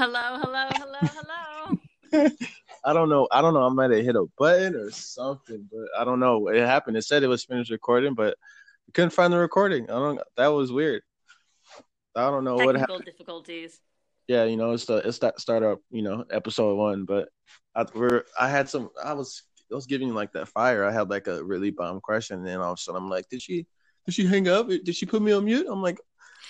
hello, hello, hello, hello. I don't know. I don't know. I might have hit a button or something, but I don't know. It happened. It said it was finished recording, but we couldn't find the recording. I don't. That was weird. I don't know what Technical happened. difficulties. Yeah, you know, it's the it's that startup. You know, episode one, but I we're I had some. I was I was giving like that fire. I had like a really bomb question, and then all of a sudden I'm like, did she did she hang up? Did she put me on mute? I'm like,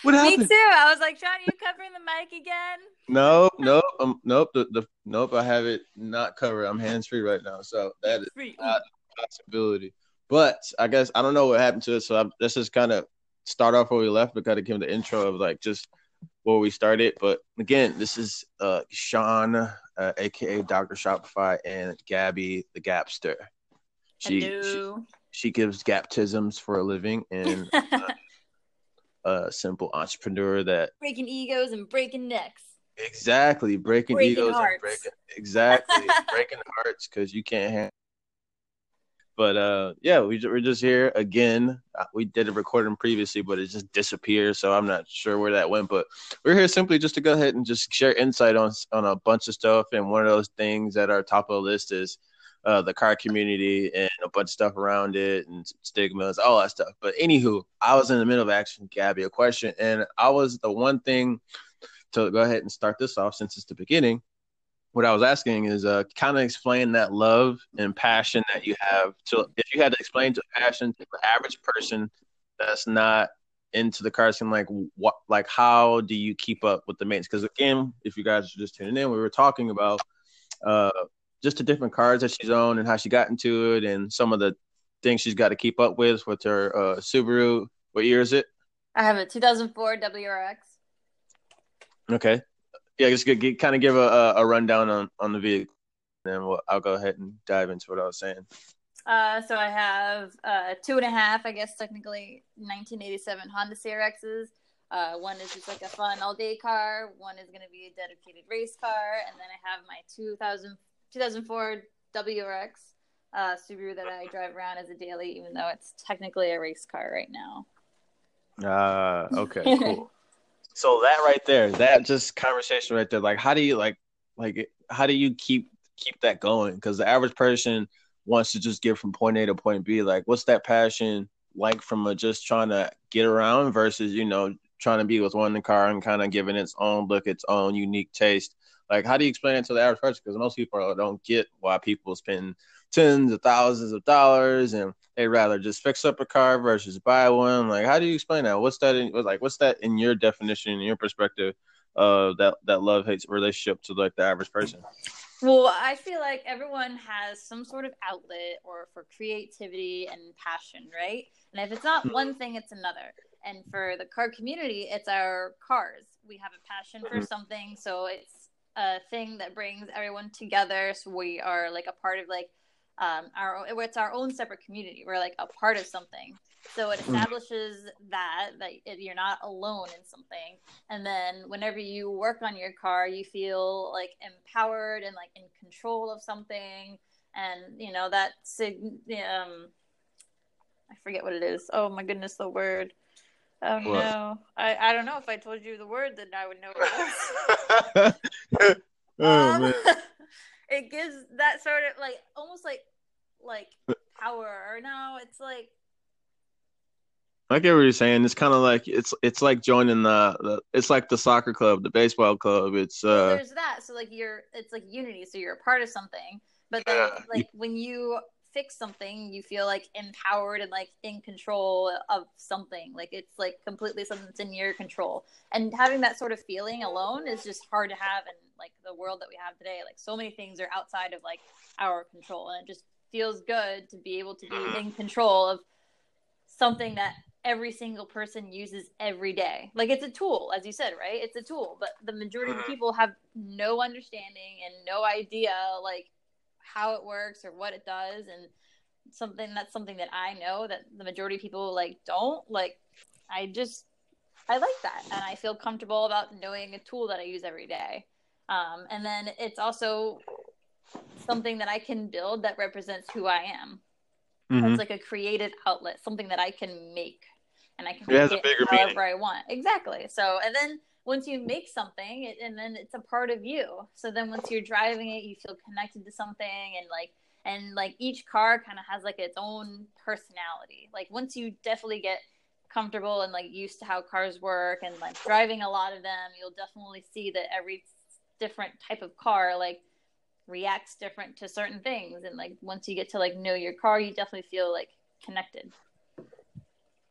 what happened? Me too. I was like, Sean, you covering the mic again? Nope, nope, um, nope. The, the nope. I have it not covered. I'm hands free right now, so that is Free. not a possibility. But I guess I don't know what happened to it. So I, let's just kind of start off where we left, but kind of give the intro of like just where we started. But again, this is uh Sean, uh, aka Doctor Shopify, and Gabby the Gapster. She, she she gives gaptisms for a living and uh, a simple entrepreneur that breaking egos and breaking necks. exactly breaking, Breaking egos hearts. and breaking exactly breaking hearts because you can't handle. But uh, yeah, we we're just here again. Uh, We did a recording previously, but it just disappeared, so I'm not sure where that went. But we're here simply just to go ahead and just share insight on on a bunch of stuff. And one of those things that are top of the list is uh, the car community and a bunch of stuff around it and stigmas, all that stuff. But anywho, I was in the middle of asking Gabby a question, and I was the one thing to go ahead and start this off since it's the beginning. What I was asking is uh, kind of explain that love and passion that you have. To if you had to explain to passion to the average person that's not into the car scene, like what, like how do you keep up with the maintenance? Because again, if you guys are just tuning in, we were talking about uh, just the different cars that she's owned and how she got into it, and some of the things she's got to keep up with with her uh, Subaru. What year is it? I have a 2004 WRX. Okay. Yeah, just get, kind of give a, a rundown on, on the vehicle, and then we'll, I'll go ahead and dive into what I was saying. Uh, so I have uh, two and a half, I guess technically 1987 Honda CRXs. Uh, one is just like a fun all day car. One is going to be a dedicated race car, and then I have my 2000, 2004 WRX uh, Subaru that I drive around as a daily, even though it's technically a race car right now. Ah, okay, cool. so that right there, that just conversation right there, like how do you like, like how do you keep keep that going? Because the average person wants to just get from point A to point B. Like, what's that passion like from a, just trying to get around versus you know trying to be with one in the car and kind of giving its own look, its own unique taste. Like, how do you explain it to the average person? Because most people don't get why people spend tens of thousands of dollars and they rather just fix up a car versus buy one. Like, how do you explain that? What's that? In, like, what's that in your definition, in your perspective, of that that love hate relationship to like the average person? Well, I feel like everyone has some sort of outlet or for creativity and passion, right? And if it's not one thing, it's another. And for the car community, it's our cars. We have a passion for something, so it's a thing that brings everyone together. So we are like a part of like um, our it's our own separate community. We're like a part of something. So it establishes that that it- you're not alone in something. And then whenever you work on your car, you feel like empowered and like in control of something. And you know that sig- um, I forget what it is. Oh my goodness, the word. Oh What? no, I I don't know. If I told you the word, then I would know it was. oh Um, man. it gives that sort of like almost like like power or no it's like I get what you're saying. It's kind of like it's it's like joining the, the it's like the soccer club, the baseball club. It's well, uh there's that so like you're it's like unity so you're a part of something but then Yeah. like when you fix something you feel like empowered and like in control of something like it's like completely something that's in your control and having that sort of feeling alone is just hard to have in like the world that we have today like so many things are outside of like our control and it just feels good to be able to be in control of something that every single person uses every day. Like it's a tool, as you said, right? It's a tool, but the majority of mm-hmm. people have no understanding and no idea like how it works or what it does and something that's something that I know that the majority of people like don't like I just I like that and I feel comfortable about knowing a tool that I use every day. Um, and then it's also something that I can build that represents who I am. mhm. It's like a creative outlet, something that I can make, and I can It has make a bigger however meaning. I want. Exactly. So, and then once you make something it, and then it's a part of you. So then once you're driving it you feel connected to something and like and like each car kind of has like its own personality. Like once you definitely get comfortable and like used to how cars work and like driving a lot of them you'll definitely see that every different type of car like reacts different to certain things. And like once you get to like know your car you definitely feel like connected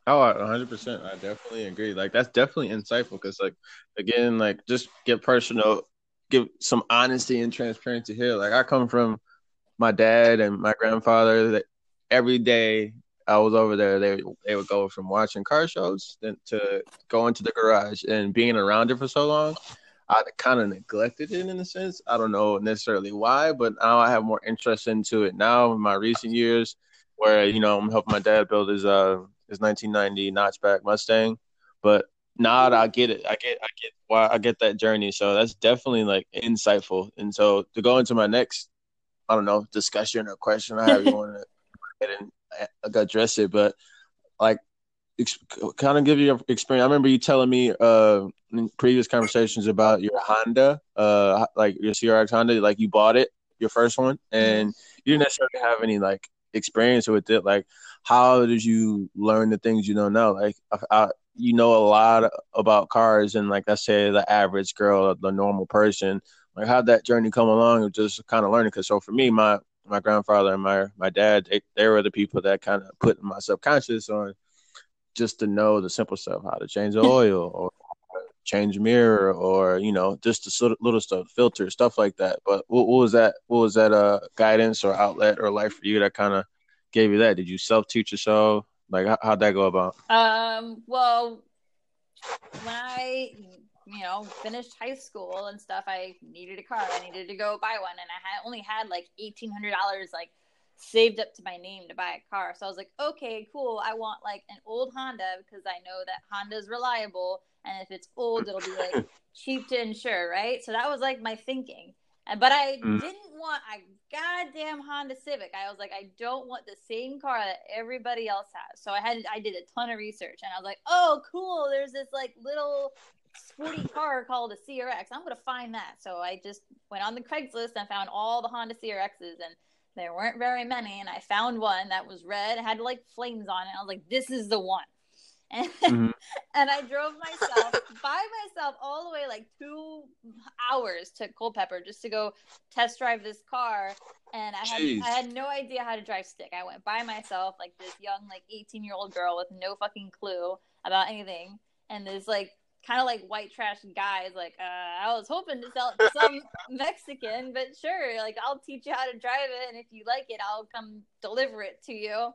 Oh, 100%. I definitely agree. Like that's definitely insightful because like again, like just get personal, give some honesty and transparency here. Like I come from my dad and my grandfather that every day I was over there, they they would go from watching car shows then to going to the garage and being around it for so long. I kind of neglected it in a sense. I don't know necessarily why, but now I have more interest into it now in my recent years, where you know I'm helping my dad build his uh his 1990 notchback Mustang. But now I get it. I get I get why I get that journey. So that's definitely like insightful. And so to go into my next, I don't know, discussion or question, I have you want to address it, but like kind of give you your experience. I remember you telling me uh, in previous conversations about your Honda, uh, like your CRX Honda, like you bought it, your first one, and you didn't necessarily have any like experience with it. Like, how did you learn the things you know now? Like, I, you know a lot about cars, and like I say, the average girl, the normal person. Like, how'd that journey come along? Of just kind of learning. Because so for me, my my grandfather and my my dad, they, they were the people that kind of put my subconscious on just to know the simple stuff, how to change the oil or change a mirror or you know just the little stuff, filter stuff like that. But what, what was that? What was that uh guidance or outlet or life for you that kind of gave you that? Did you self teach yourself? Like how, how'd that go about? Um. Well, when I you know finished high school and stuff, I needed a car. I needed to go buy one, and I had only had like eighteen hundred dollars like saved up to my name to buy a car. So I was like, okay, cool. I want like an old Honda because I know that Honda's reliable. And if it's old, it'll be like cheap to insure, right? So that was like my thinking. But I mm. didn't want a goddamn Honda Civic. I was like, I don't want the same car that everybody else has. So I had I did a ton of research and I was like, oh cool, there's this like little sporty car called a CRX. I'm gonna find that. So I just went on the Craigslist and found all the Honda CRXs and there weren't very many, and I found one that was red. Had like flames on it. I was like, "This is the one." And, mm-hmm. and I drove myself by myself all the way like two hours to Culpeper just to go test drive this car. And I had I had no idea how to drive stick. I went by myself, like this young like eighteen year old girl with no fucking clue about anything. And this like kind of like white trash guys. Like, uh, I was hoping to sell it to some Mexican, but sure, like I'll teach you how to drive it, and if you like it, I'll come deliver it to you.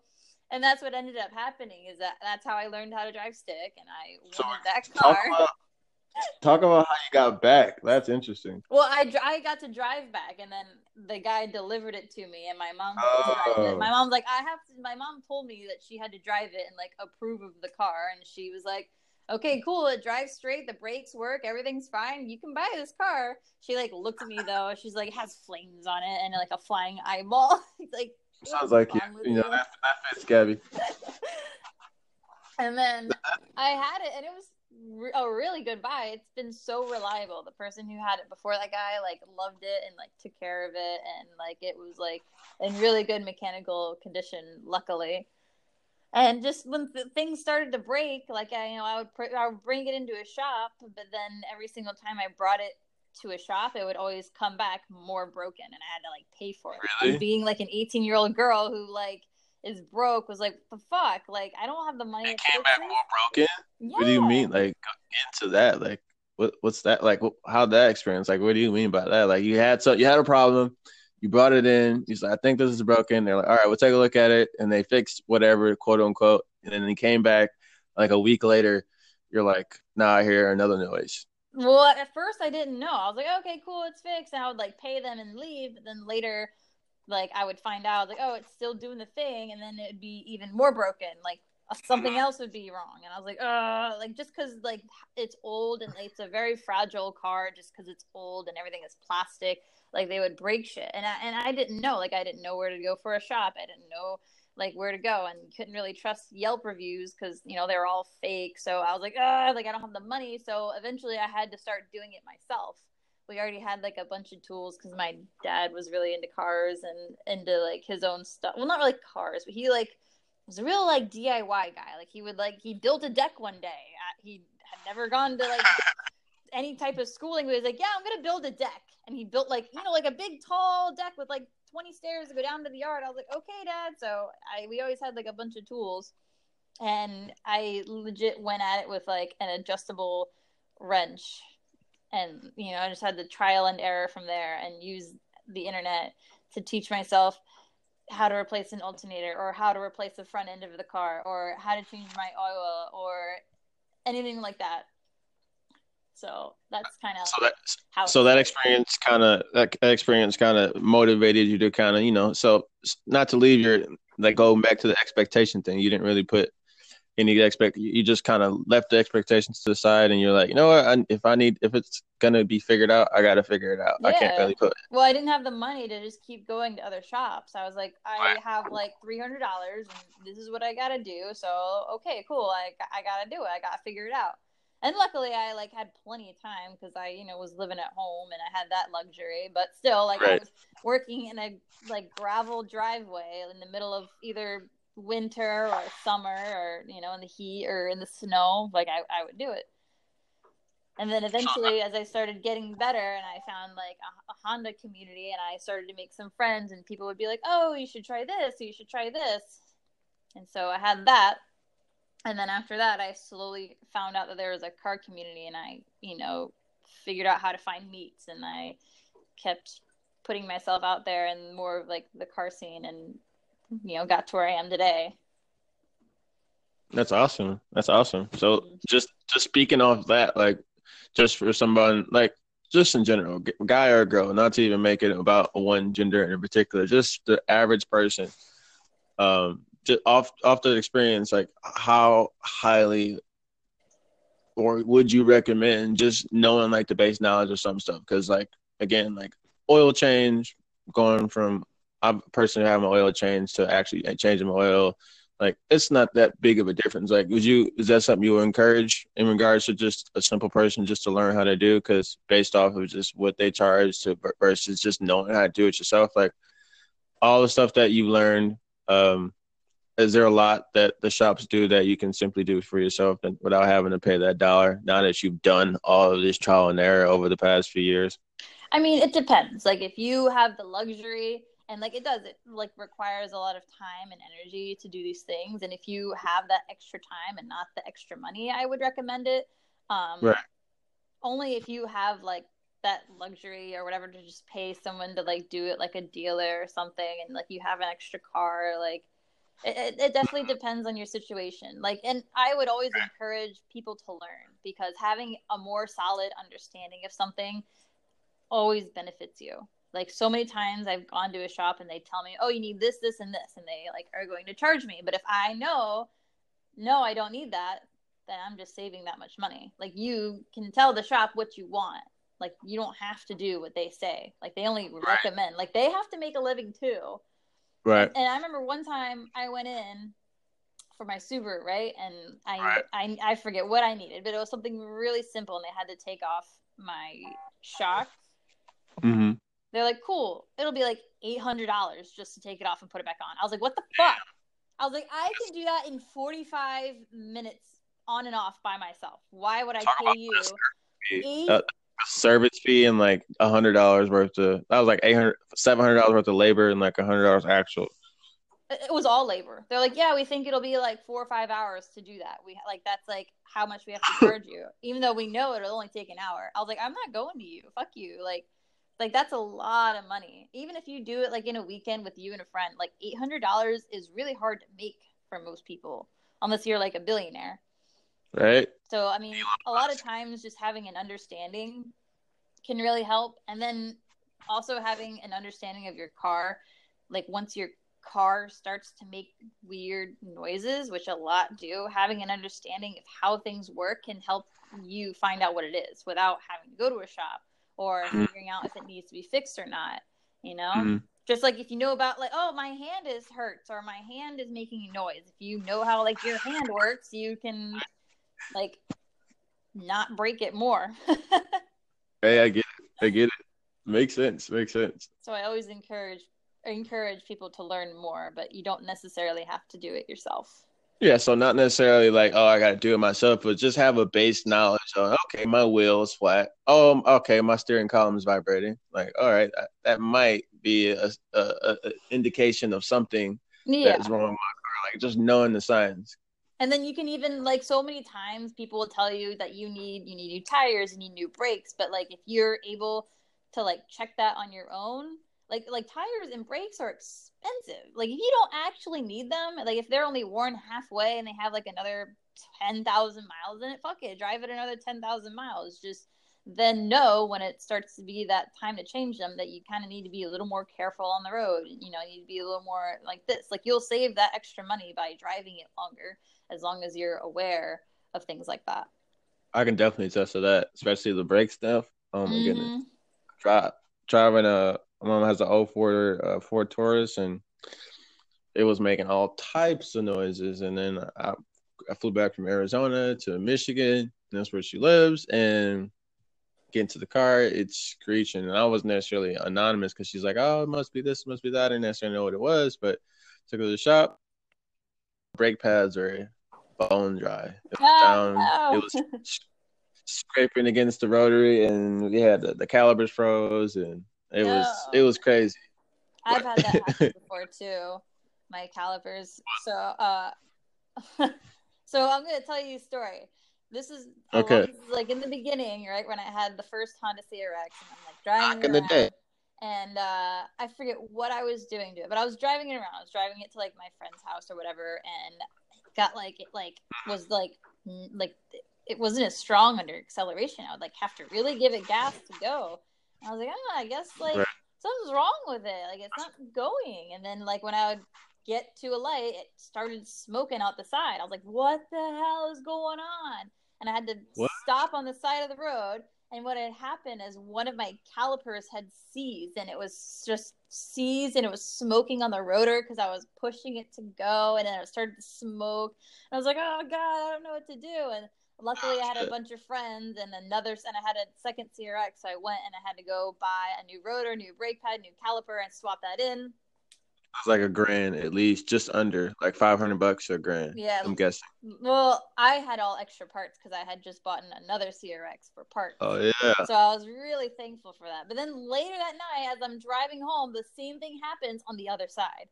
And that's what ended up happening. Is that that's how I learned how to drive stick, and I so wanted that car. Talk about, talk about how you got back. That's interesting. Well, I I got to drive back, and then the guy delivered it to me, and my mom. Oh. My mom's like, I have to. My mom told me that she had to drive it and like approve of the car, and she was like okay, cool. It drives straight. The brakes work. Everything's fine. You can buy this car. She like looked at me though. She's like, has flames on it and like a flying eyeball. like sounds like you. You know that, that fits Gabby. and then I had it, and it was re- a really good buy. It's been so reliable. The person who had it before that guy like loved it and like took care of it, and like it was like in really good mechanical condition. Luckily and just when th- things started to break like i you know i would pr- i would bring it into a shop but then every single time i brought it to a shop it would always come back more broken and i had to like pay for it really? and being like an 18 year old girl who like is broke was like the fuck like i don't have the money it came back more broken yeah. what do you mean like into that like what what's that like how that experience like what do you mean by that like you had so you had a problem you brought it in. He's like, I think this is broken. They're like, all right, we'll take a look at it. And they fixed whatever, quote unquote. And then he came back like a week later. You're like, nah, I hear another noise. Well, at first I didn't know. I was like, okay, cool, it's fixed. And I would like pay them and leave. But then later, like I would find out, like, oh, it's still doing the thing. And then it'd be even more broken. Like something else would be wrong. And I was like, uh, like just because like it's old and it's a very fragile car, just because it's old and everything is plastic like they would break shit and I, and I didn't know like I didn't know where to go for a shop I didn't know like where to go and couldn't really trust Yelp reviews because you know they were all fake. So I was like, ah, like I don't have the money. So eventually I had to start doing it myself. We already had like a bunch of tools because my dad was really into cars and into like his own stuff. Well, not really cars, but he like was a real like DIY guy. Like he would like he built a deck one day. He had never gone to like any type of schooling. But he was like, yeah, I'm gonna build a deck, and he built like you know like a big tall deck with like 20 stairs to go down to the yard. I was like, okay, dad. So I we always had like a bunch of tools, and I legit went at it with like an adjustable wrench, and you know I just had the trial and error from there, and use the internet to teach myself how to replace an alternator or how to replace the front end of the car or how to change my oil or anything like that so that's kind of so that how so that experience kind of that experience kind of motivated you to kind of you know so not to leave your like go back to the expectation thing. You didn't really put any expect. You just kind of left the expectations to the side, and you're like, you know what? I, if I need, if it's gonna be figured out, I gotta figure it out. Yeah. I can't really put. Well, I didn't have the money to just keep going to other shops. I was like, I right. have like three hundred dollars, and this is what I gotta do. So okay, cool. I I gotta do it. I gotta figure it out and luckily i like had plenty of time because i you know was living at home and i had that luxury but still like right. i was working in a like gravel driveway in the middle of either winter or summer or you know in the heat or in the snow like i, I would do it. And then eventually as i started getting better and i found like a, a honda community and i started to make some friends and people would be like oh you should try this. You should try this. And so i had that and then after that i slowly found out that there was a car community and i you know figured out how to find meets and i kept putting myself out there and more of like the car scene and you know got to where i am today. That's awesome. That's awesome. So mm-hmm. just just speaking off that like just for someone like just in general guy or girl not to even make it about one gender in particular just the average person um just off off the experience, like how highly or would you recommend just knowing like the base knowledge of some stuff? Because like again, like oil change, going from I personally have my oil change to actually changing my oil, like it's not that big of a difference. Like, would you is that something you would encourage in regards to just a simple person just to learn how to do? Because based off of just what they charge to versus just knowing how to do it yourself, like all the stuff that you learned um, is there a lot that the shops do that you can simply do for yourself and without having to pay that dollar now that you've done all of this trial and error over the past few years? I mean it depends. Like if you have the luxury and like it does it like requires a lot of time and energy to do these things. And if you have that extra time and not the extra money i would recommend it. Um right. only if you have like that luxury or whatever to just pay someone to like do it like a dealer or something and like you have an extra car like it, it definitely depends on your situation. Like and i would always encourage people to learn because having a more solid understanding of something always benefits you. Like so many times i've gone to a shop and they tell me oh you need this this and this and they like are going to charge me. But if i know no i don't need that then i'm just saving that much money. Like you can tell the shop what you want. Like you don't have to do what they say. Like they only right. recommend. Like they have to make a living too Right. And I remember one time I went in for my Subaru, right? And I, right. I I forget what I needed, but it was something really simple, and they had to take off my shock. Mm-hmm. They're like, "Cool, it'll be like eight hundred dollars just to take it off and put it back on." I was like, "What the fuck?" I was like, "I can do that in forty five minutes on and off by myself. Why would I Talk pay you?" Eight uh, service fee and like a hundred dollars worth of that was like eight hundred seven hundred dollars worth of labor and like a hundred dollars actual. It was all labor. They're like, yeah, we think it'll be like four or five hours to do that. We like that's like how much we have to charge you, even though we know it'll only take an hour. I was like, I'm not going to you. Fuck you. Like, like that's a lot of money. Even if you do it like in a weekend with you and a friend, like eight hundred dollars is really hard to make for most people, unless you're like a billionaire. Right. So, I mean, a lot of times just having an understanding can really help. And then also having an understanding of your car, like once your car starts to make weird noises, which a lot do, having an understanding of how things work can help you find out what it is without having to go to a shop or mm-hmm. figuring out if it needs to be fixed or not, you know? Mm-hmm. just like if you know about like oh my hand is hurts or my hand is making noise if you know how like your hand works you can like not break it more hey i get it i get it makes sense makes sense so i always encourage encourage people to learn more but you don't necessarily have to do it yourself yeah, so not necessarily like, oh, I got to do it myself, but just have a base knowledge of, okay, my wheel is flat. Oh, okay, my steering column is vibrating. Like, all right, that, that might be a, a, a, indication of something yeah. that's wrong with my car. Like, just knowing the signs. And then you can even like so many times people will tell you that you need you need new tires, and you need new brakes, but like if you're able to like check that on your own, like like tires and brakes are expensive. Like if you don't actually need them, like if they're only worn halfway and they have like another ten thousand miles in it, fuck it, drive it another ten thousand miles. Just then know when it starts to be that time to change them that you kind of need to be a little more careful on the road. You know, you need to be a little more like this. Like you'll save that extra money by driving it longer as long as you're aware of things like that. I can definitely attest to that, especially the brake stuff. Oh my mm-hmm. goodness. Drive, driving a my mom has an 04 uh, Ford Taurus, and it was making all types of noises. And then I, I flew back from Arizona to Michigan. that's where she lives. And get into the car, it's screeching. And I wasn't necessarily anonymous because she's like, "Oh, it must be this, must be that." I didn't necessarily know what it was, but took her to the shop. Brake pads are bone dry. It was oh, down. No. It was scraping against the rotary, and yeah, the, the calipers froze, and it no. was it was crazy. I've had that happen before too. My calipers. So uh so I'm gonna tell you a story. This is okay. This is like in the beginning, right when I had the first Honda CRX, and I'm like driving Back in the day. And uh, I forget what I was doing to it, but I was driving it around. I was driving it to like my friend's house or whatever, and got like it like was like like it wasn't as strong under acceleration. I would like have to really give it gas to go. I was like, oh, I guess like right. something's wrong with it. Like it's not going. And then like when I would get to a light, it started smoking out the side. I was like, what the hell is going on? And I had to what? stop on the side of the road. And what had happened is one of my calipers had seized and it was just seized and it was smoking on the rotor because I was pushing it to go and then it started to smoke. And I was like, oh God, I don't know what to do. And luckily I had a bunch of friends and another and I had a second CRX so I went and I had to go buy a new rotor, new brake pad, new caliper and swap that in. It's like a grand at least, just under like five hundred bucks or a grand. Yeah, I'm guessing. Well, I had all extra parts because I had just bought another CRX for parts. Oh yeah. So I was really thankful for that. But then later that night, as I'm driving home, the same thing happens on the other side.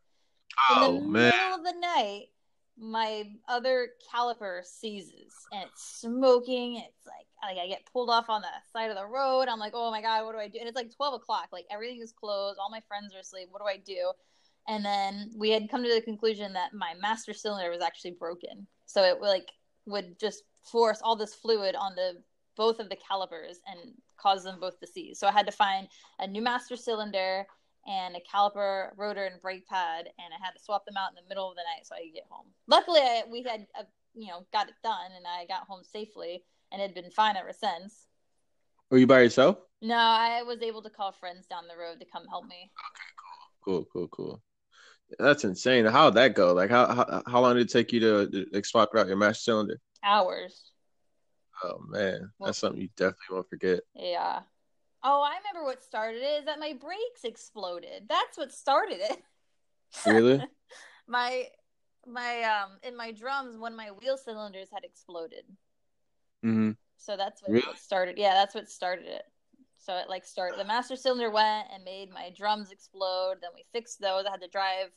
Oh In the oh, man. middle of the night, my other caliper seizes and it's smoking. It's like like I get pulled off on the side of the road. I'm like, oh my god, what do I do? And it's like twelve o'clock. Like everything is closed. All my friends are asleep. What do I do? And then we had come to the conclusion that my master cylinder was actually broken. So it like would just force all this fluid onto both of the calipers and cause them both to seize. So I had to find a new master cylinder and a caliper, rotor, and brake pad, and I had to swap them out in the middle of the night so I could get home. Luckily, I, we had uh, you know got it done, and I got home safely, and it had been fine ever since. Were you by yourself? No, I was able to call friends down the road to come help me. Okay, cool, cool, cool, cool. That's insane. How would that go? Like, how how, how long did it take you to like swap out your master cylinder? Hours. Oh man, well, that's something you definitely won't forget. Yeah, Oh, I remember what started it. Is that my brakes exploded? That's what started it. Really? my my um in my drums one of my wheel cylinders had exploded. Mm-hmm. So that's what really? started. Yeah, that's what started it. So it like started the master cylinder went and made my drums explode. Then we fixed those. I had to drive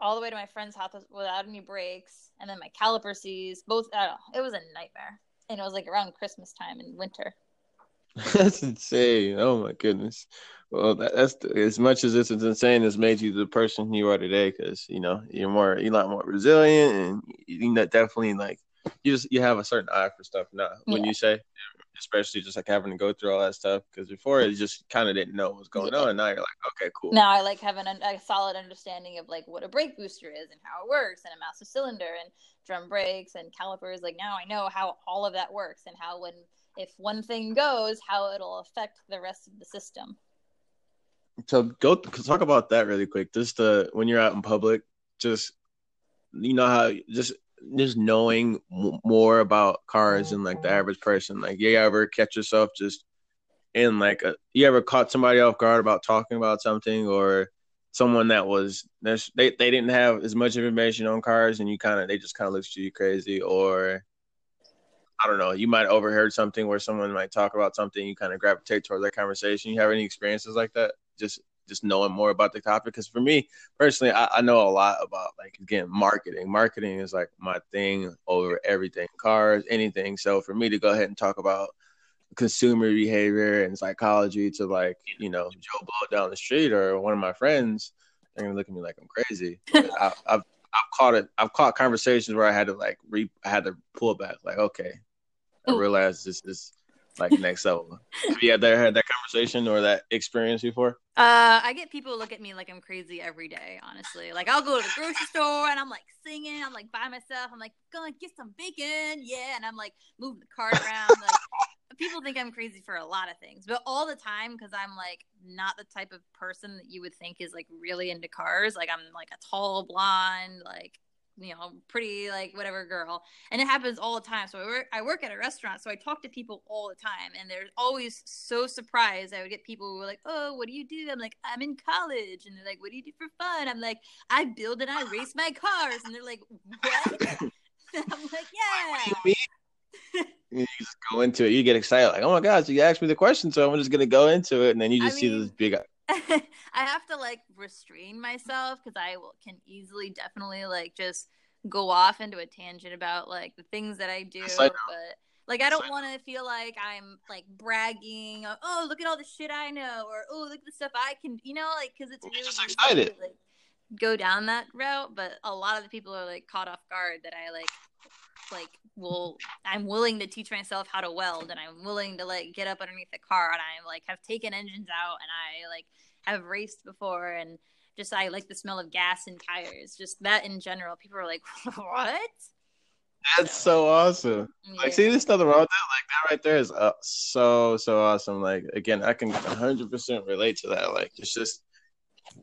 all the way to my friend's house without any brakes, and then my caliper seized. Both, I don't know, it was a nightmare, and it was like around Christmas time in winter. That's insane. Oh my goodness. Well, that, that's as much as it's insane. It's made you the person you are today because you know you're more, you're a lot more resilient, and you know definitely like you just you have a certain eye for stuff now. When yeah. you say, especially just like having to go through all that stuff because before it just kind of didn't know what was going yeah. on. Now you're like, okay, cool. Now I like having a, a, solid understanding of like what a brake booster is and how it works, and a master cylinder and drum brakes and calipers. Like now I know how all of that works and how when if one thing goes, how it'll affect the rest of the system. So go talk about that really quick. Just uh, when you're out in public, just you know how just just knowing more about cars than like the average person. Like, you ever catch yourself just in like a, you ever caught somebody off guard about talking about something or someone that was they they didn't have as much information on cars and you kind of they just kind of looked at you crazy or I don't know you might overheard something where someone might talk about something you kind of gravitate towards that conversation. You have any experiences like that? Just just knowing more about the topic. Because for me personally I, I, know a lot about like again marketing. Marketing is like my thing over everything cars anything. So for me to go ahead and talk about consumer behavior and psychology to like you know joe blow down the street or one of my friends they're gonna look at me like i'm crazy. I, have I've caught it i've caught conversations where i had to like re i had to pull back like okay i realized this is like next level. Have you ever had that conversation or that experience before? Uh, I get people look at me like I'm crazy every day. Honestly, like I'll go to the grocery store and I'm like singing, I'm like by myself, I'm like gonna get some bacon, yeah, and I'm like moving the cart around. Like people think I'm crazy for a lot of things, but all the time because I'm like not the type of person that you would think is like really into cars. Like I'm like a tall blonde, like you know, pretty like whatever girl, and it happens all the time. So I work, I work at a restaurant, so I talk to people all the time, and they're always so surprised. I would get people who were like, "Oh, what do you do?" I'm like, "I'm in college," and they're like, "What do you do for fun?" I'm like, "I build and I race my cars," and they're like, "What?" I'm like, "Yeah." you just go into it. You get excited, like, "Oh my gosh, you asked me the question, so I'm just gonna go into it," and then you just I mean, see this big I have to like restrain myself because I will, can easily definitely like just go off into a tangent about like the things that I do, but like I don't want to feel like I'm like bragging. Or, oh, look at all the shit I know, or oh, look at the stuff I can, you know, like because it's really just excited. To, like, go down that route. But a lot of the people are like caught off guard that I like like will I'm willing to teach myself how to weld and I'm willing to like get up underneath the car and I like have taken engines out and I like have raced before and just I like the smell of gas and tires. Just that in general. People are like, What? That's so awesome. Yeah. Like, see, there's nothing wrong with that. Like, that right there is uh, so, so awesome. Like, again, I can 100% relate to that. Like, it's just,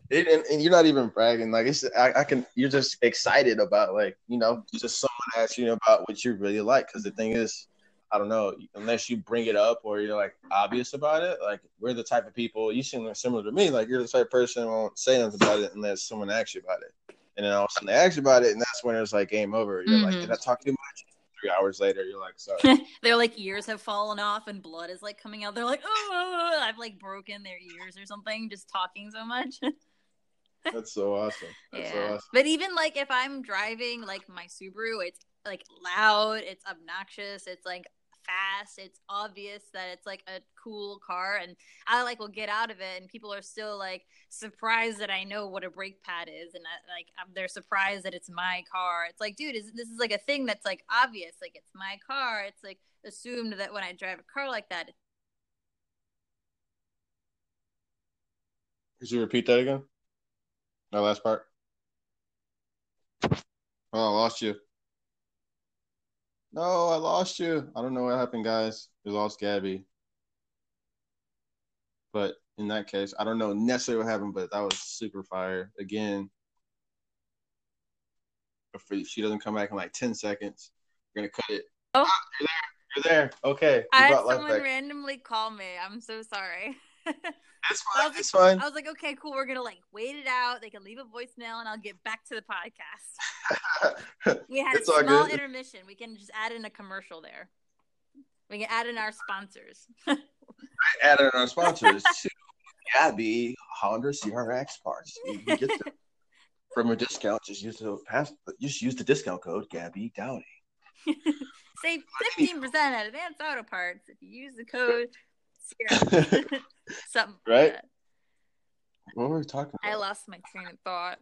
it, and, and, you're not even bragging. Like it's, I, I, can. You're just excited about like you know, just someone asking you about what you really like. Because the thing is, I don't know, unless you bring it up or you're like obvious about it. Like we're the type of people. You seem like similar to me. Like you're the type of person who won't say nothing about it unless someone asks you about it. And then all of a sudden they ask you about it, and that's when it's like game over. You're mm-hmm. like, did I talk too much? Three hours later, you're like, sorry. They're like ears have fallen off and blood is like coming out. They're like, oh, I've like broken their ears or something just talking so much. That's so awesome. That's yeah. So awesome. But even like if I'm driving like my Subaru, it's like loud, it's obnoxious, it's like fast, it's obvious that it's like a cool car and I like will get out of it and people are still like surprised that I know what a brake pad is and I, like they're surprised that it's my car. It's like, dude, is, this is like a thing that's like obvious, like it's my car. It's like assumed that when I drive a car like that. Could you repeat that again? That last part. Oh, I lost you. No, I lost you. I don't know what happened, guys. We lost Gabby. But in that case, I don't know necessarily what happened, but that was super fire. Again, if she doesn't come back in like 10 seconds, we're going to cut it. Oh, ah, you're there. You're there. Okay. You I had someone randomly call me. I'm so sorry. It's fine. It's like, fine. I was like, okay, cool. We're gonna like wait it out. They can leave a voicemail, and I'll get back to the podcast. we had it's a small intermission. We can just add in a commercial there. We can add in our sponsors. I added our sponsors to Gabby Honda CRX parts. You can get them from a discount. Just use the pass. Just use the discount code Gabby Dowdy. Save fifteen percent at Advanced Auto Parts if you use the code Something right. Like what were we talking about? I lost my train of thought.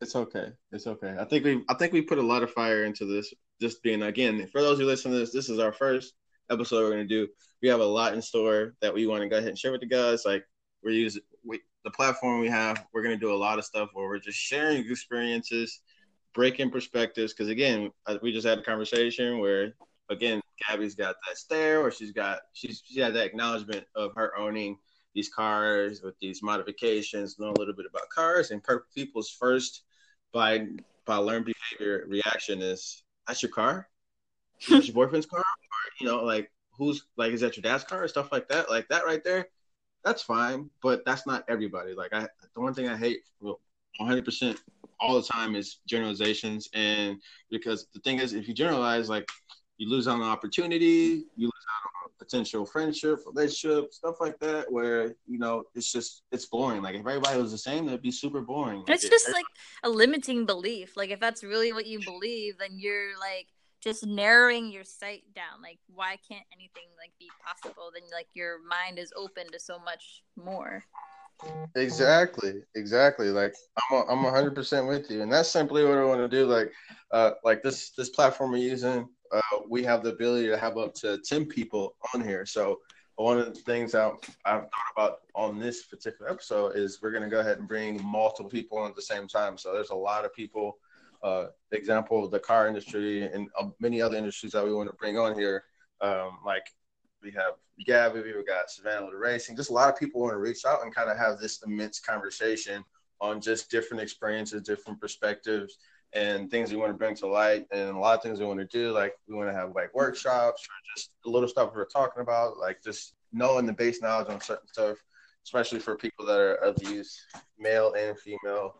It's okay. It's okay. I think we I think we put a lot of fire into this. Just being again, for those who listen to this, this is our first episode we're gonna do. We have a lot in store that we want to go ahead and share with the guys. Like we're using we the platform we have, we're gonna do a lot of stuff where we're just sharing experiences, breaking perspectives. Because again, uh, we just had a conversation where again, Gabby's got that stare, or she's got she's she had that acknowledgement of her owning these cars with these modifications, know a little bit about cars, and people's first by by learned behavior reaction is that's your car, that's your boyfriend's car, or you know, like who's like is that your dad's car or stuff like that, like that right there. That's fine, but that's not everybody. Like I, the one thing I hate, well, 100 percent all the time is generalizations, and because the thing is, if you generalize, like you lose out on opportunity, you lose out on potential friendship, relationship, stuff like that, where you know it's just it's boring. Like if everybody was the same, that'd be super boring. Like, it's just like a limiting belief. Like if that's really what you believe, then you're like just narrowing your sight down. Like why can't anything like be possible? Then like your mind is open to so much more. Exactly, exactly. Like I'm, a, I'm 100 percent with you, and that's simply what I want to do. Like, uh, like this this platform we're using, uh, we have the ability to have up to 10 people on here. So one of the things I've, I've thought about on this particular episode is we're going to go ahead and bring multiple people on at the same time. So there's a lot of people. Uh, example, the car industry and uh, many other industries that we want to bring on here. Um, like we have Gabby, we've got Savannah the Racing. Just a lot of people want to reach out and kind of have this immense conversation on just different experiences, different perspectives, and things we want to bring to light and a lot of things we want to do like we want to have like workshops or just little stuff we are talking about like just knowing the base knowledge on certain stuff especially for people that are of use male and female.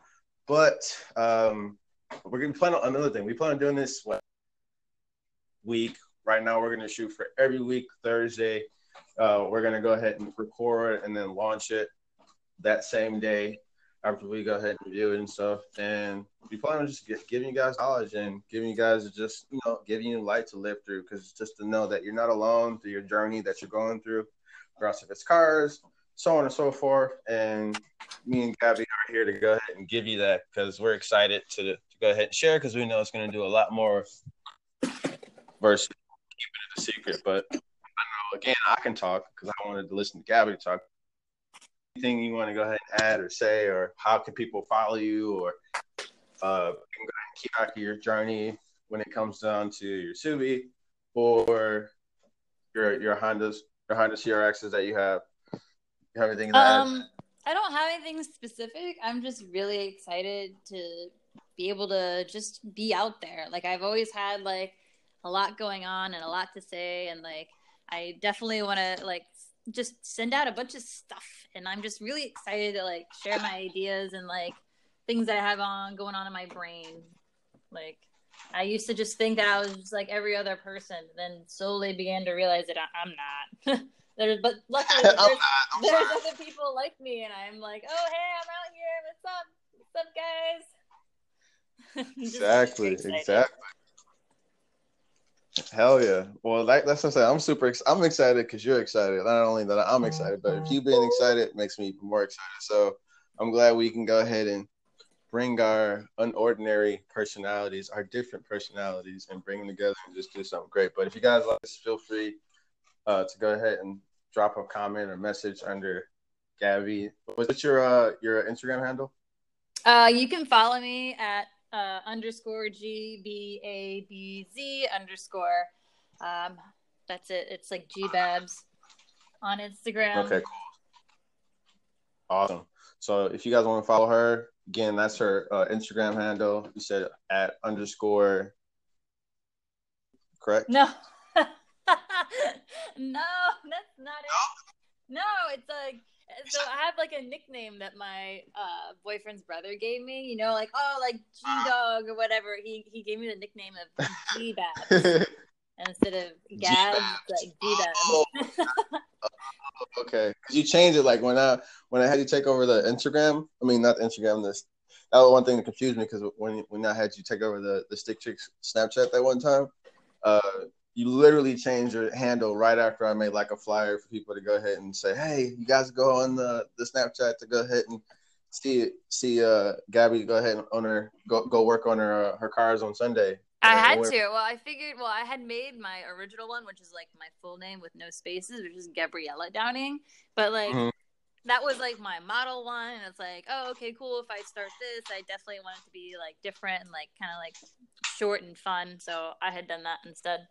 But um we're gonna plan on another thing. We plan on doing this what, week. Right now we're gonna shoot for every week thursday. Uh, we're gonna go ahead and record and then launch it that same day after we go ahead and review it and stuff. And we plan on just giving you guys knowledge and giving you guys just, you know, giving you light to live through because just to know that you're not alone through your journey that you're going through, regardless if it's cars, so on and so forth. And me and Gabby are here to go ahead and give you that because we're excited to, to go ahead and share because we know it's going to do a lot more versus keeping it a secret. But I know, again, I can talk because I wanted to listen to Gabby talk anything you want to go ahead and add or say, or how can people follow you, or uh, keep track of your journey when it comes down to your Subi or your your Hondas, your Honda CRXs that you have. You have anything to um, add? I don't have anything specific. I'm just really excited to be able to just be out there. Like I've always had like a lot going on and a lot to say, and like I definitely want to like just send out a bunch of stuff. And i'm just really excited to like share my ideas and like things that i have on going on in my brain. Like i used to just think that i was just like every other person then slowly began to realize that I, am not. There's but luckily oh, there's, uh, there's other people like me and i'm like oh hey i'm out here. What's up? What's up guys? Exactly exactly Hell yeah! Well, that, that's what I'm saying. I'm super. Ex- I'm excited because you're excited. Not only that I'm excited, but if you being excited makes me more excited. So I'm glad we can go ahead and bring our unordinary personalities, our different personalities, and bring them together and just do something great. But if you guys like this, feel free uh, to go ahead and drop a comment or message under Gabby. What's your uh, your Instagram handle? Uh, you can follow me at uh, underscore G B A B Z underscore. Um, that's it. It's like G Babs on Instagram. Okay, cool. Awesome. So if you guys want to follow her, again, that's her uh, Instagram handle. You said at underscore. Correct. No. no, that's not it. No, it's like so I have like a nickname that my uh, boyfriend's brother gave me. You know, like oh, like G Dog or whatever. He he gave me the nickname of G Babs instead of Gabs, like G Babs. Oh. okay, because you changed it like when I when I had you take over the Instagram. I mean, not the Instagram. This that was one thing that confused me because when when I had you take over the the Stick Chicks Snapchat that one time. Uh, you literally changed your handle right after I made like a flyer for people to go ahead and say, "Hey, you guys go on the, the Snapchat to go ahead and see see uh Gabby go ahead and on her go go work on her uh, her cars on Sunday." I had to. Well, I figured. Well, I had made my original one, which is like my full name with no spaces, which is Gabriella Downing. But like, mm-hmm. that was like my model one, and it's like, oh, okay, cool. If I start this, I definitely want it to be like different and like kind of like short and fun. So I had done that instead.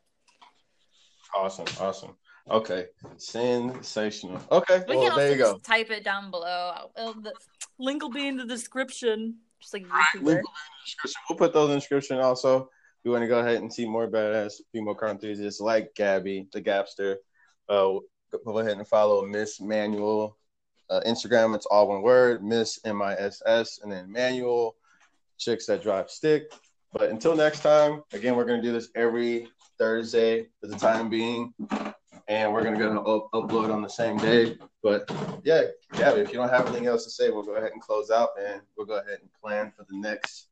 Awesome, awesome. Okay, sensational. Okay, We well can there you go. type it down below. Uh, the link will be in the description. Just like Right, YouTuber. link will be in the description. We'll put those in the description also. If you want to go ahead and see more badass female car enthusiasts like Gabby, the Gapster, uh, go ahead and follow Miss Manual. Uh, Instagram, it's all one word, Miss M I S S, and then Manual, chicks that drive stick. But until next time, again, we're going to do this every Thursday for the time being. And we're to go up- upload on the same day. But yeah, Gabby, if you don't have anything else to say, we'll go ahead and close out and we'll go ahead and plan for the next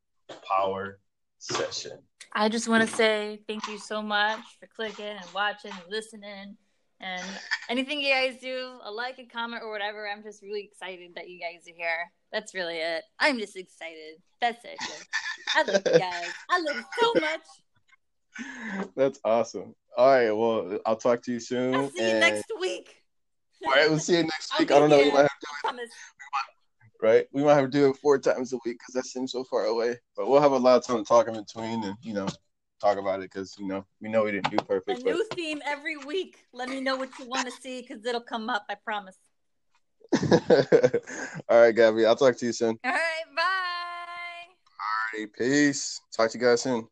power session. I just want to say thank you so much for clicking and watching and listening. And anything you guys do, a like, a comment, or whatever, I'm just really excited that you guys are here. That's really it. I'm just excited. That's it. I love you guys. I love you so much. That's awesome. All right, well, I'll talk to you soon. I'll see you next week. All right, we'll see you next week. I don't know. We might have I promise. right? We might have to do it four times a week because that seems so far away. But we'll have a lot of time to talk in between and you know talk about it because you know we know we didn't do A perfect. But new theme every week. Let me know what you want to see because it'll come up. I promise. all right, Gabby, I'll talk to you soon. All right. Bye. All right, peace. Talk to you guys soon.